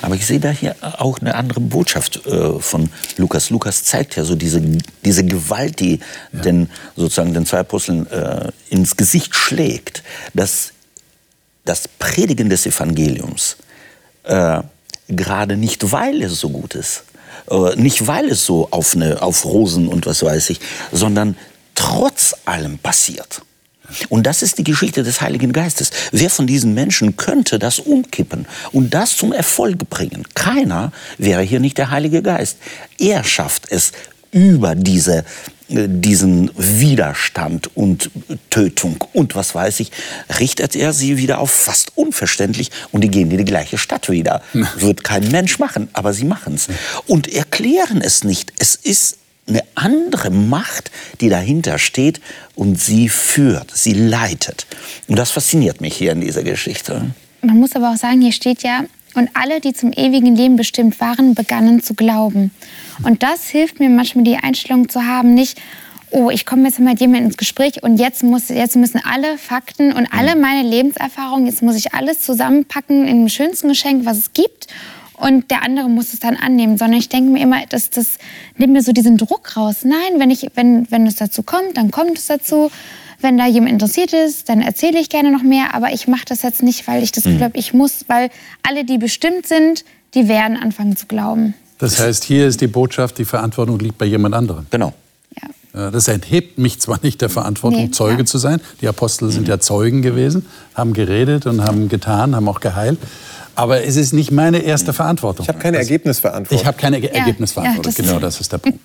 Aber ich sehe da hier auch eine andere Botschaft äh, von Lukas. Lukas zeigt ja so diese, diese Gewalt, die ja. den, sozusagen den zwei Aposteln äh, ins Gesicht schlägt, dass das Predigen des Evangeliums äh, gerade nicht, weil es so gut ist, äh, nicht weil es so auf, eine, auf Rosen und was weiß ich, sondern trotz allem passiert. Und das ist die Geschichte des Heiligen Geistes. Wer von diesen Menschen könnte das umkippen und das zum Erfolg bringen? Keiner wäre hier nicht der Heilige Geist. Er schafft es über diese äh, diesen Widerstand und Tötung und was weiß ich, richtet er sie wieder auf fast unverständlich und die gehen in die gleiche Stadt wieder. Wird kein Mensch machen, aber sie machen es. Und erklären es nicht. Es ist eine andere Macht, die dahinter steht und sie führt, sie leitet. Und das fasziniert mich hier in dieser Geschichte. Man muss aber auch sagen, hier steht ja, und alle, die zum ewigen Leben bestimmt waren, begannen zu glauben. Und das hilft mir manchmal, die Einstellung zu haben, nicht, oh, ich komme jetzt mit jemandem ins Gespräch und jetzt, muss, jetzt müssen alle Fakten und alle meine Lebenserfahrungen, jetzt muss ich alles zusammenpacken in dem schönsten Geschenk, was es gibt. Und der andere muss es dann annehmen, sondern ich denke mir immer, das, das nimmt mir so diesen Druck raus. Nein, wenn, ich, wenn, wenn es dazu kommt, dann kommt es dazu. Wenn da jemand interessiert ist, dann erzähle ich gerne noch mehr, aber ich mache das jetzt nicht, weil ich das Gefühl mhm. habe, ich muss, weil alle, die bestimmt sind, die werden anfangen zu glauben. Das heißt, hier ist die Botschaft, die Verantwortung liegt bei jemand anderem. Genau. Ja. Das enthebt mich zwar nicht der Verantwortung, nee, Zeuge ja. zu sein. Die Apostel sind ja Zeugen gewesen, haben geredet und haben getan, haben auch geheilt. Aber es ist nicht meine erste Verantwortung. Ich habe keine Ergebnisverantwortung. Ich habe keine ja. Ergebnisverantwortung. genau, das ist der Punkt.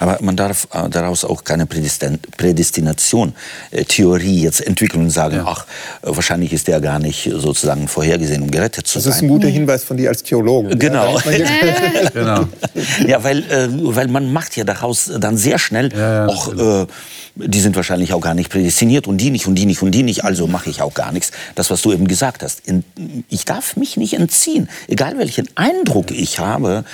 Aber man darf äh, daraus auch keine Prädestination-Theorie äh, jetzt entwickeln und sagen, ja. ach, äh, wahrscheinlich ist der gar nicht sozusagen vorhergesehen, um gerettet zu sein. Das ist ein guter Hinweis von dir als Theologen. Genau. Ja, genau. ja weil, weil man macht ja daraus dann sehr schnell ja, auch, genau. äh, die sind wahrscheinlich auch gar nicht prädestiniert und die nicht und die nicht und die nicht, also mache ich auch gar nichts. Das, was du eben gesagt hast. Ich darf mich nicht entziehen, egal welchen Eindruck ich habe,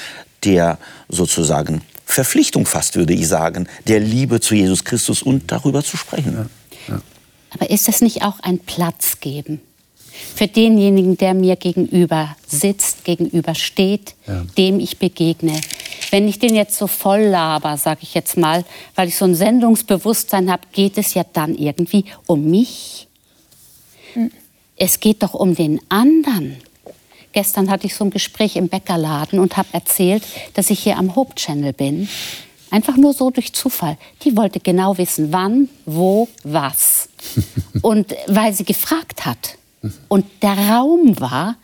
der sozusagen Verpflichtung fast, würde ich sagen, der Liebe zu Jesus Christus und darüber zu sprechen. Ja. Ja. Aber ist es nicht auch ein Platz geben? Für denjenigen, der mir gegenüber sitzt, gegenüber steht, ja. dem ich begegne. Wenn ich den jetzt so voll laber, sage ich jetzt mal, weil ich so ein Sendungsbewusstsein habe, geht es ja dann irgendwie um mich. Hm. Es geht doch um den anderen. Gestern hatte ich so ein Gespräch im Bäckerladen und habe erzählt, dass ich hier am Hope Channel bin. Einfach nur so durch Zufall. Die wollte genau wissen, wann, wo, was. Und weil sie gefragt hat und der Raum war,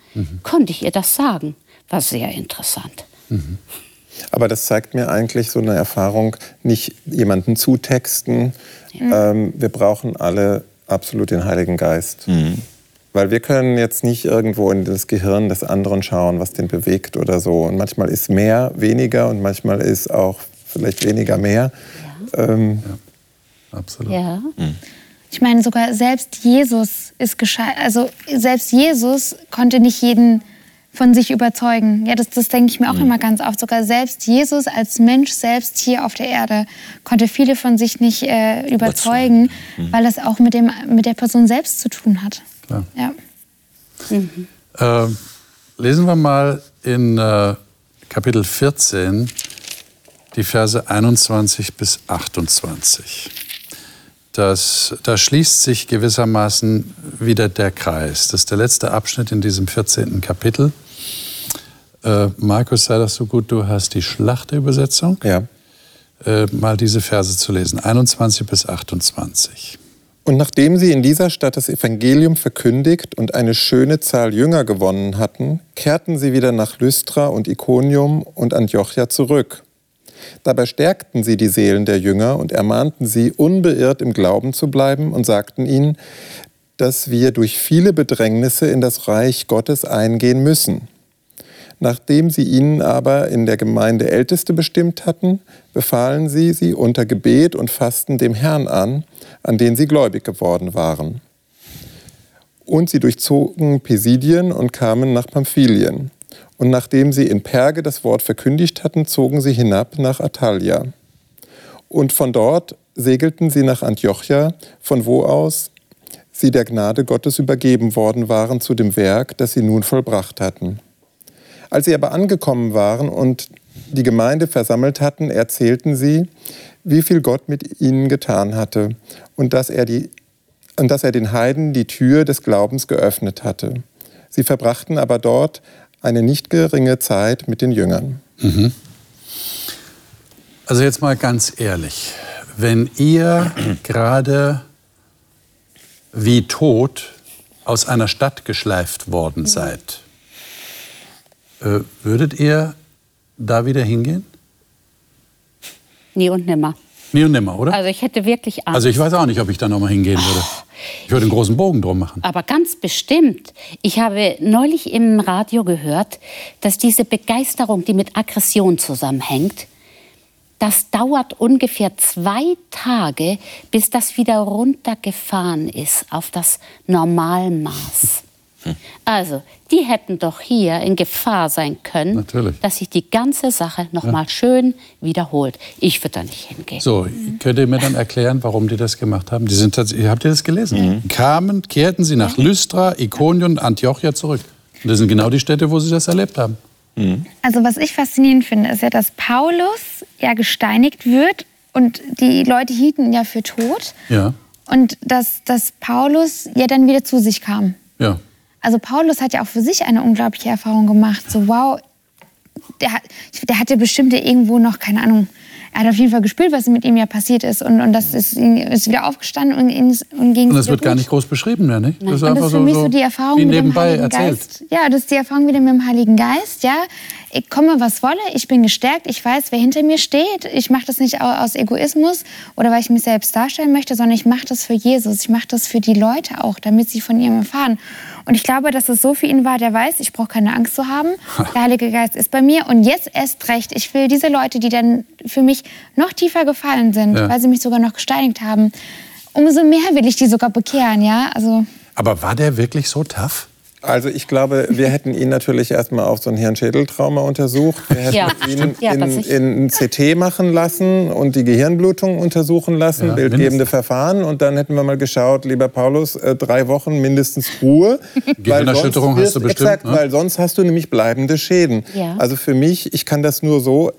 konnte ich ihr das sagen. War sehr interessant. Aber das zeigt mir eigentlich so eine Erfahrung, nicht jemanden zutexten. Ja. Ähm, wir brauchen alle absolut den Heiligen Geist. Mhm. Weil wir können jetzt nicht irgendwo in das Gehirn des anderen schauen, was den bewegt oder so. Und manchmal ist mehr weniger und manchmal ist auch vielleicht weniger mehr. Ja, ähm, ja absolut. Ja. Mhm. Ich meine, sogar selbst Jesus ist gescheit. Also selbst Jesus konnte nicht jeden von sich überzeugen. Ja, das, das denke ich mir auch mhm. immer ganz oft. Sogar selbst Jesus als Mensch selbst hier auf der Erde konnte viele von sich nicht äh, überzeugen, mhm. weil das auch mit, dem, mit der Person selbst zu tun hat. Klar. Ja. Mhm. Äh, lesen wir mal in äh, Kapitel 14 die Verse 21 bis 28. Das, da schließt sich gewissermaßen wieder der Kreis. Das ist der letzte Abschnitt in diesem 14. Kapitel. Äh, Markus, sei das so gut, du hast die Schlachterübersetzung. Ja. Äh, mal diese Verse zu lesen, 21 bis 28. Und nachdem sie in dieser Stadt das Evangelium verkündigt und eine schöne Zahl Jünger gewonnen hatten, kehrten sie wieder nach Lystra und Iconium und Antiochia zurück. Dabei stärkten sie die Seelen der Jünger und ermahnten sie, unbeirrt im Glauben zu bleiben und sagten ihnen, dass wir durch viele Bedrängnisse in das Reich Gottes eingehen müssen. Nachdem sie ihnen aber in der Gemeinde Älteste bestimmt hatten, befahlen sie sie unter Gebet und Fasten dem Herrn an, an den sie gläubig geworden waren. Und sie durchzogen Pisidien und kamen nach Pamphylien. Und nachdem sie in Perge das Wort verkündigt hatten, zogen sie hinab nach Atalia. Und von dort segelten sie nach Antiochia, von wo aus sie der Gnade Gottes übergeben worden waren zu dem Werk, das sie nun vollbracht hatten. Als sie aber angekommen waren und die Gemeinde versammelt hatten, erzählten sie, wie viel Gott mit ihnen getan hatte und dass er, die, und dass er den Heiden die Tür des Glaubens geöffnet hatte. Sie verbrachten aber dort eine nicht geringe Zeit mit den Jüngern. Mhm. Also jetzt mal ganz ehrlich, wenn ihr gerade wie tot aus einer Stadt geschleift worden seid, würdet ihr da wieder hingehen? Nie und nimmer. Nie und nimmer, oder? Also ich hätte wirklich Angst. Also ich weiß auch nicht, ob ich da noch mal hingehen würde. Ich würde einen großen Bogen drum machen. Aber ganz bestimmt. Ich habe neulich im Radio gehört, dass diese Begeisterung, die mit Aggression zusammenhängt, das dauert ungefähr zwei Tage, bis das wieder runtergefahren ist auf das Normalmaß. Also, die hätten doch hier in Gefahr sein können, Natürlich. dass sich die ganze Sache noch ja. mal schön wiederholt. Ich würde da nicht hingehen. So, könnt ihr mir dann erklären, warum die das gemacht haben? Die sind habt ihr das gelesen? Mhm. Kamen, kehrten sie nach Lystra, Ikonion und Antiochia zurück. Und das sind genau die Städte, wo sie das erlebt haben. Mhm. Also was ich faszinierend finde, ist ja, dass Paulus ja gesteinigt wird und die Leute hielten ihn ja für tot. Ja. Und dass, dass Paulus ja dann wieder zu sich kam. Ja. Also Paulus hat ja auch für sich eine unglaubliche Erfahrung gemacht. So wow, der, der hatte bestimmt irgendwo noch, keine Ahnung, er hat auf jeden Fall gespürt, was mit ihm ja passiert ist. Und, und das ist, ist wieder aufgestanden und, und ging Und das wird gut. gar nicht groß beschrieben, ja, nicht? Das ist, und das ist für mich so, so die Erfahrung mit dem Heiligen erzählt. Geist. Ja, das ist die Erfahrung wieder mit dem Heiligen Geist, ja. Ich komme, was wolle, ich bin gestärkt, ich weiß, wer hinter mir steht. Ich mache das nicht aus Egoismus oder weil ich mich selbst darstellen möchte, sondern ich mache das für Jesus. Ich mache das für die Leute auch, damit sie von ihm erfahren. Und ich glaube, dass es so für ihn war, der weiß, ich brauche keine Angst zu haben. Der Heilige Geist ist bei mir. Und jetzt erst recht, ich will diese Leute, die dann für mich noch tiefer gefallen sind, ja. weil sie mich sogar noch gesteinigt haben, umso mehr will ich die sogar bekehren, ja. Also Aber war der wirklich so tough? Also ich glaube, wir hätten ihn natürlich erstmal auf so ein Hirnschädeltrauma untersucht. Wir hätten ja, ihn ja, in, in CT machen lassen und die Gehirnblutung untersuchen lassen, ja, bildgebende Verfahren. Und dann hätten wir mal geschaut, lieber Paulus, äh, drei Wochen mindestens Ruhe. Gehirnerschütterung hast du bestimmt. Exakt, ne? weil sonst hast du nämlich bleibende Schäden. Ja. Also für mich, ich kann das nur so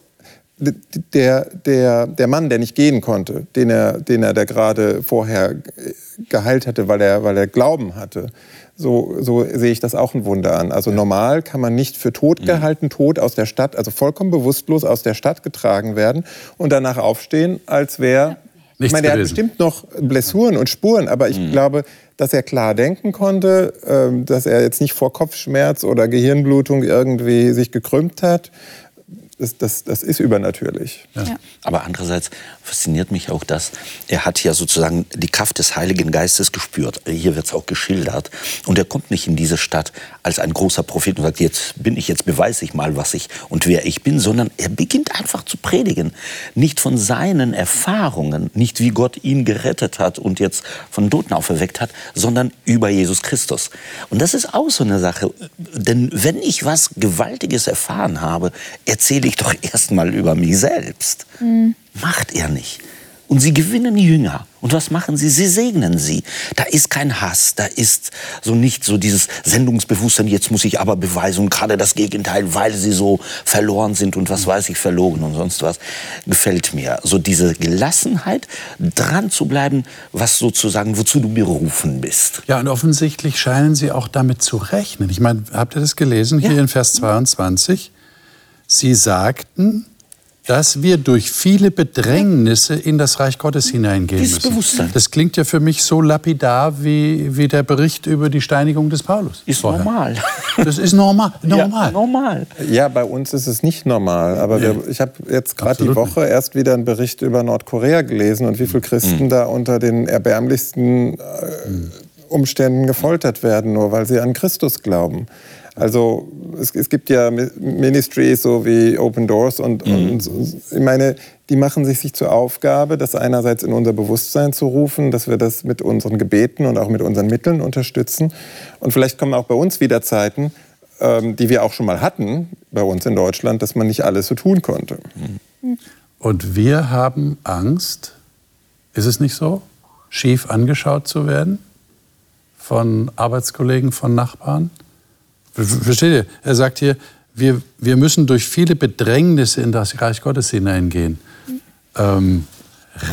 der, der, der Mann, der nicht gehen konnte, den er, den er da gerade vorher geheilt hatte, weil er, weil er Glauben hatte, so, so sehe ich das auch ein Wunder an. Also normal kann man nicht für tot mhm. gehalten, tot aus der Stadt, also vollkommen bewusstlos aus der Stadt getragen werden und danach aufstehen, als wäre... Ich meine, er hat bestimmt noch Blessuren und Spuren, aber ich mhm. glaube, dass er klar denken konnte, ähm, dass er jetzt nicht vor Kopfschmerz oder Gehirnblutung irgendwie sich gekrümmt hat, das, das, das ist übernatürlich. Ja. Ja. Aber andererseits fasziniert mich auch das, er hat ja sozusagen die Kraft des Heiligen Geistes gespürt. Hier wird es auch geschildert. Und er kommt nicht in diese Stadt als ein großer Prophet und sagt, jetzt bin ich, jetzt beweise ich mal, was ich und wer ich bin, sondern er beginnt einfach zu predigen. Nicht von seinen Erfahrungen, nicht wie Gott ihn gerettet hat und jetzt von Toten auferweckt hat, sondern über Jesus Christus. Und das ist auch so eine Sache. Denn wenn ich was Gewaltiges erfahren habe, erzähle ich doch erstmal über mich selbst. Mhm. Macht er nicht. Und sie gewinnen Jünger. Und was machen sie? Sie segnen sie. Da ist kein Hass, da ist so nicht so dieses Sendungsbewusstsein, jetzt muss ich aber beweisen und gerade das Gegenteil, weil sie so verloren sind und was weiß ich, verlogen und sonst was, gefällt mir. So diese Gelassenheit, dran zu bleiben, was sozusagen, wozu du berufen bist. Ja, und offensichtlich scheinen sie auch damit zu rechnen. Ich meine, habt ihr das gelesen hier ja. in Vers 22? Sie sagten, dass wir durch viele Bedrängnisse in das Reich Gottes hineingehen Dieses müssen. Bewusstsein. Das klingt ja für mich so lapidar wie, wie der Bericht über die Steinigung des Paulus. Ist vorher. normal. Das ist normal. normal. Ja, normal. Ja, bei uns ist es nicht normal. Aber wir, ich habe jetzt gerade die Woche nicht. erst wieder einen Bericht über Nordkorea gelesen und wie viele Christen mhm. da unter den erbärmlichsten äh, Umständen gefoltert werden, nur weil sie an Christus glauben. Also es, es, gibt ja Ministries so wie Open Doors und, mhm. und, ich meine, die machen sich, sich zur Aufgabe, das einerseits in unser Bewusstsein zu rufen, dass wir das mit unseren Gebeten und auch mit unseren Mitteln unterstützen. Und vielleicht kommen auch bei uns wieder Zeiten, ähm, die wir auch schon mal hatten bei uns in Deutschland, dass man nicht alles so tun konnte. Und wir haben Angst, ist es nicht so, schief angeschaut zu werden von Arbeitskollegen, von Nachbarn? Versteht ihr? Er sagt hier, wir, wir müssen durch viele Bedrängnisse in das Reich Gottes hineingehen. Ähm,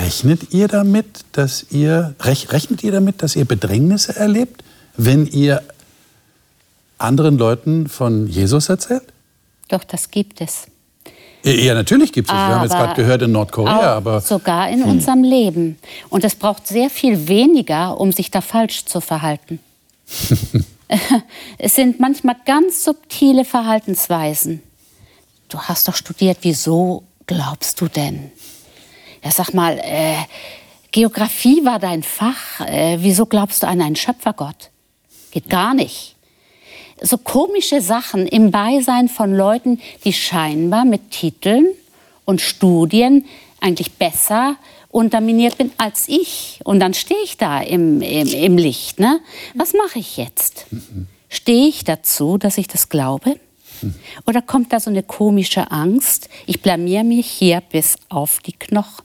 rechnet ihr damit, dass ihr rechnet ihr damit, dass ihr Bedrängnisse erlebt, wenn ihr anderen Leuten von Jesus erzählt? Doch, das gibt es. Ja, natürlich gibt es. Wir haben jetzt gerade gehört in Nordkorea, aber sogar in hm. unserem Leben. Und es braucht sehr viel weniger, um sich da falsch zu verhalten. es sind manchmal ganz subtile Verhaltensweisen. Du hast doch studiert, wieso glaubst du denn? Ja, sag mal, äh, Geografie war dein Fach. Äh, wieso glaubst du an einen Schöpfergott? Geht gar nicht. So komische Sachen im Beisein von Leuten, die scheinbar mit Titeln und Studien eigentlich besser unterminiert bin als ich. Und dann stehe ich da im, im, im Licht. Ne? Was mache ich jetzt? Stehe ich dazu, dass ich das glaube? Oder kommt da so eine komische Angst? Ich blamier mich hier bis auf die Knochen.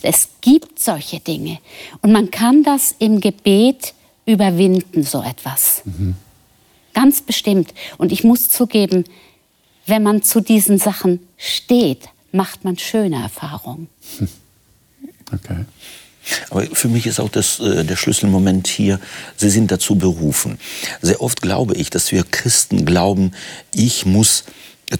Es gibt solche Dinge. Und man kann das im Gebet überwinden, so etwas. Mhm. Ganz bestimmt. Und ich muss zugeben, wenn man zu diesen Sachen steht, macht man schöne Erfahrungen. Okay. Aber für mich ist auch das, äh, der Schlüsselmoment hier, Sie sind dazu berufen. Sehr oft glaube ich, dass wir Christen glauben, ich muss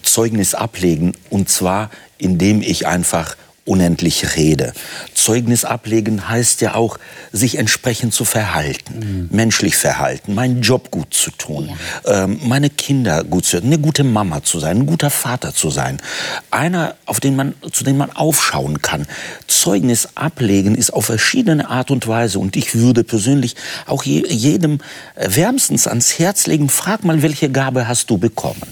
Zeugnis ablegen, und zwar indem ich einfach unendlich rede. Zeugnis ablegen heißt ja auch, sich entsprechend zu verhalten, mhm. menschlich verhalten, meinen Job gut zu tun, ja. ähm, meine Kinder gut zu eine gute Mama zu sein, ein guter Vater zu sein, einer, auf den man, zu dem man aufschauen kann. Zeugnis ablegen ist auf verschiedene Art und Weise und ich würde persönlich auch je, jedem wärmstens ans Herz legen, frag mal, welche Gabe hast du bekommen?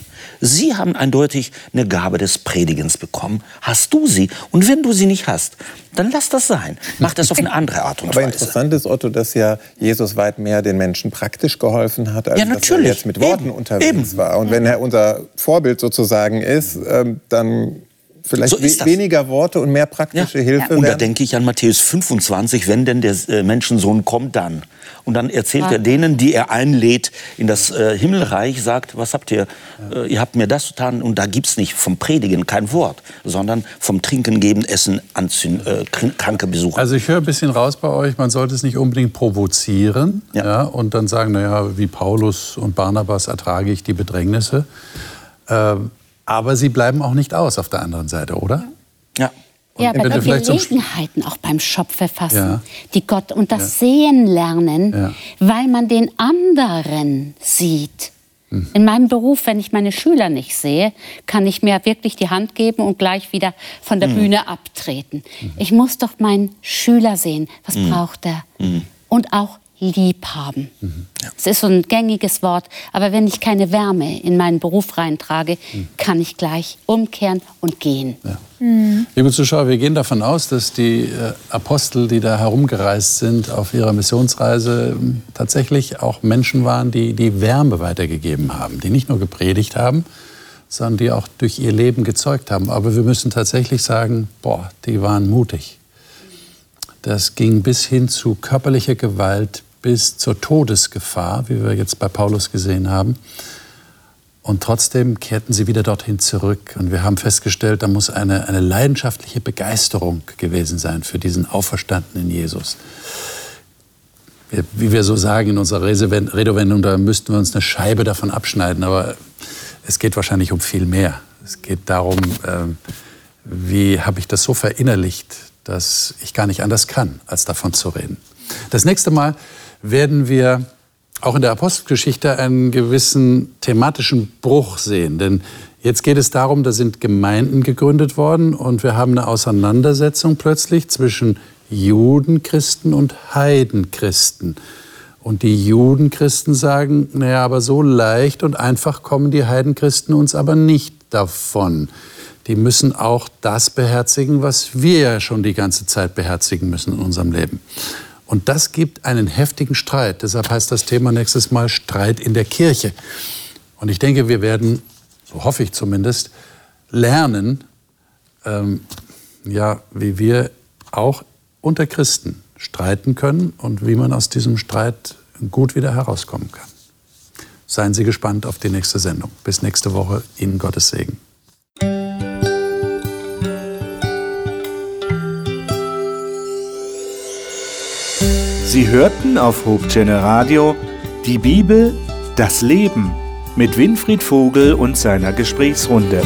Sie haben eindeutig eine Gabe des Predigens bekommen. Hast du sie? Und wenn du sie nicht hast, dann lass das sein. Mach das auf eine andere Art und Weise. Aber interessant ist, Otto, dass ja Jesus weit mehr den Menschen praktisch geholfen hat, als ja, dass er jetzt mit Worten Eben. unterwegs Eben. war. Und wenn er unser Vorbild sozusagen ist, ähm, dann vielleicht so we weniger Worte und mehr praktische ja. Hilfe. Ja. Und da denke ich an Matthäus 25, wenn denn der äh, Menschensohn kommt, dann. Und dann erzählt ja. er denen, die er einlädt in das äh, Himmelreich, sagt, was habt ihr, äh, ihr habt mir das getan. Und da gibt es nicht vom Predigen kein Wort, sondern vom Trinken, Geben, Essen, Anziehen, äh, kranke Besucher. Also ich höre ein bisschen raus bei euch, man sollte es nicht unbedingt provozieren ja. ja und dann sagen, naja, wie Paulus und Barnabas ertrage ich die Bedrängnisse. Ähm, aber sie bleiben auch nicht aus auf der anderen Seite, oder? Ja. Und ja, aber die Gelegenheiten auch beim Schopfe fassen, ja. die Gott und das ja. Sehen lernen, ja. weil man den anderen sieht. Mhm. In meinem Beruf, wenn ich meine Schüler nicht sehe, kann ich mir wirklich die Hand geben und gleich wieder von der mhm. Bühne abtreten. Mhm. Ich muss doch meinen Schüler sehen. Was mhm. braucht er? Mhm. Und auch lieb haben. Mhm. Ja. Das ist so ein gängiges Wort, aber wenn ich keine Wärme in meinen Beruf reintrage, mhm. kann ich gleich umkehren und gehen. Ja. Mhm. Liebe Zuschauer, wir gehen davon aus, dass die äh, Apostel, die da herumgereist sind auf ihrer Missionsreise, ähm, tatsächlich auch Menschen waren, die die Wärme weitergegeben haben, die nicht nur gepredigt haben, sondern die auch durch ihr Leben gezeugt haben. Aber wir müssen tatsächlich sagen, boah, die waren mutig. Das ging bis hin zu körperlicher Gewalt, bis zur Todesgefahr, wie wir jetzt bei Paulus gesehen haben. Und trotzdem kehrten sie wieder dorthin zurück. Und wir haben festgestellt, da muss eine, eine leidenschaftliche Begeisterung gewesen sein für diesen auferstandenen Jesus. Wie wir so sagen in unserer Redewendung, da müssten wir uns eine Scheibe davon abschneiden. Aber es geht wahrscheinlich um viel mehr. Es geht darum, ähm, wie habe ich das so verinnerlicht, dass ich gar nicht anders kann, als davon zu reden. Das nächste Mal werden wir auch in der Apostelgeschichte einen gewissen thematischen Bruch sehen. Denn jetzt geht es darum, da sind Gemeinden gegründet worden und wir haben eine Auseinandersetzung plötzlich zwischen Judenchristen und Heidenchristen. Und die Judenchristen sagen, naja, aber so leicht und einfach kommen die Heidenchristen uns aber nicht davon. Die müssen auch das beherzigen, was wir ja schon die ganze Zeit beherzigen müssen in unserem Leben. Und das gibt einen heftigen Streit. Deshalb heißt das Thema nächstes Mal Streit in der Kirche. Und ich denke, wir werden, so hoffe ich zumindest, lernen, ähm, ja, wie wir auch unter Christen streiten können und wie man aus diesem Streit gut wieder herauskommen kann. Seien Sie gespannt auf die nächste Sendung. Bis nächste Woche. Ihnen Gottes Segen. Sie hörten auf Hochchannel Radio die Bibel, das Leben mit Winfried Vogel und seiner Gesprächsrunde.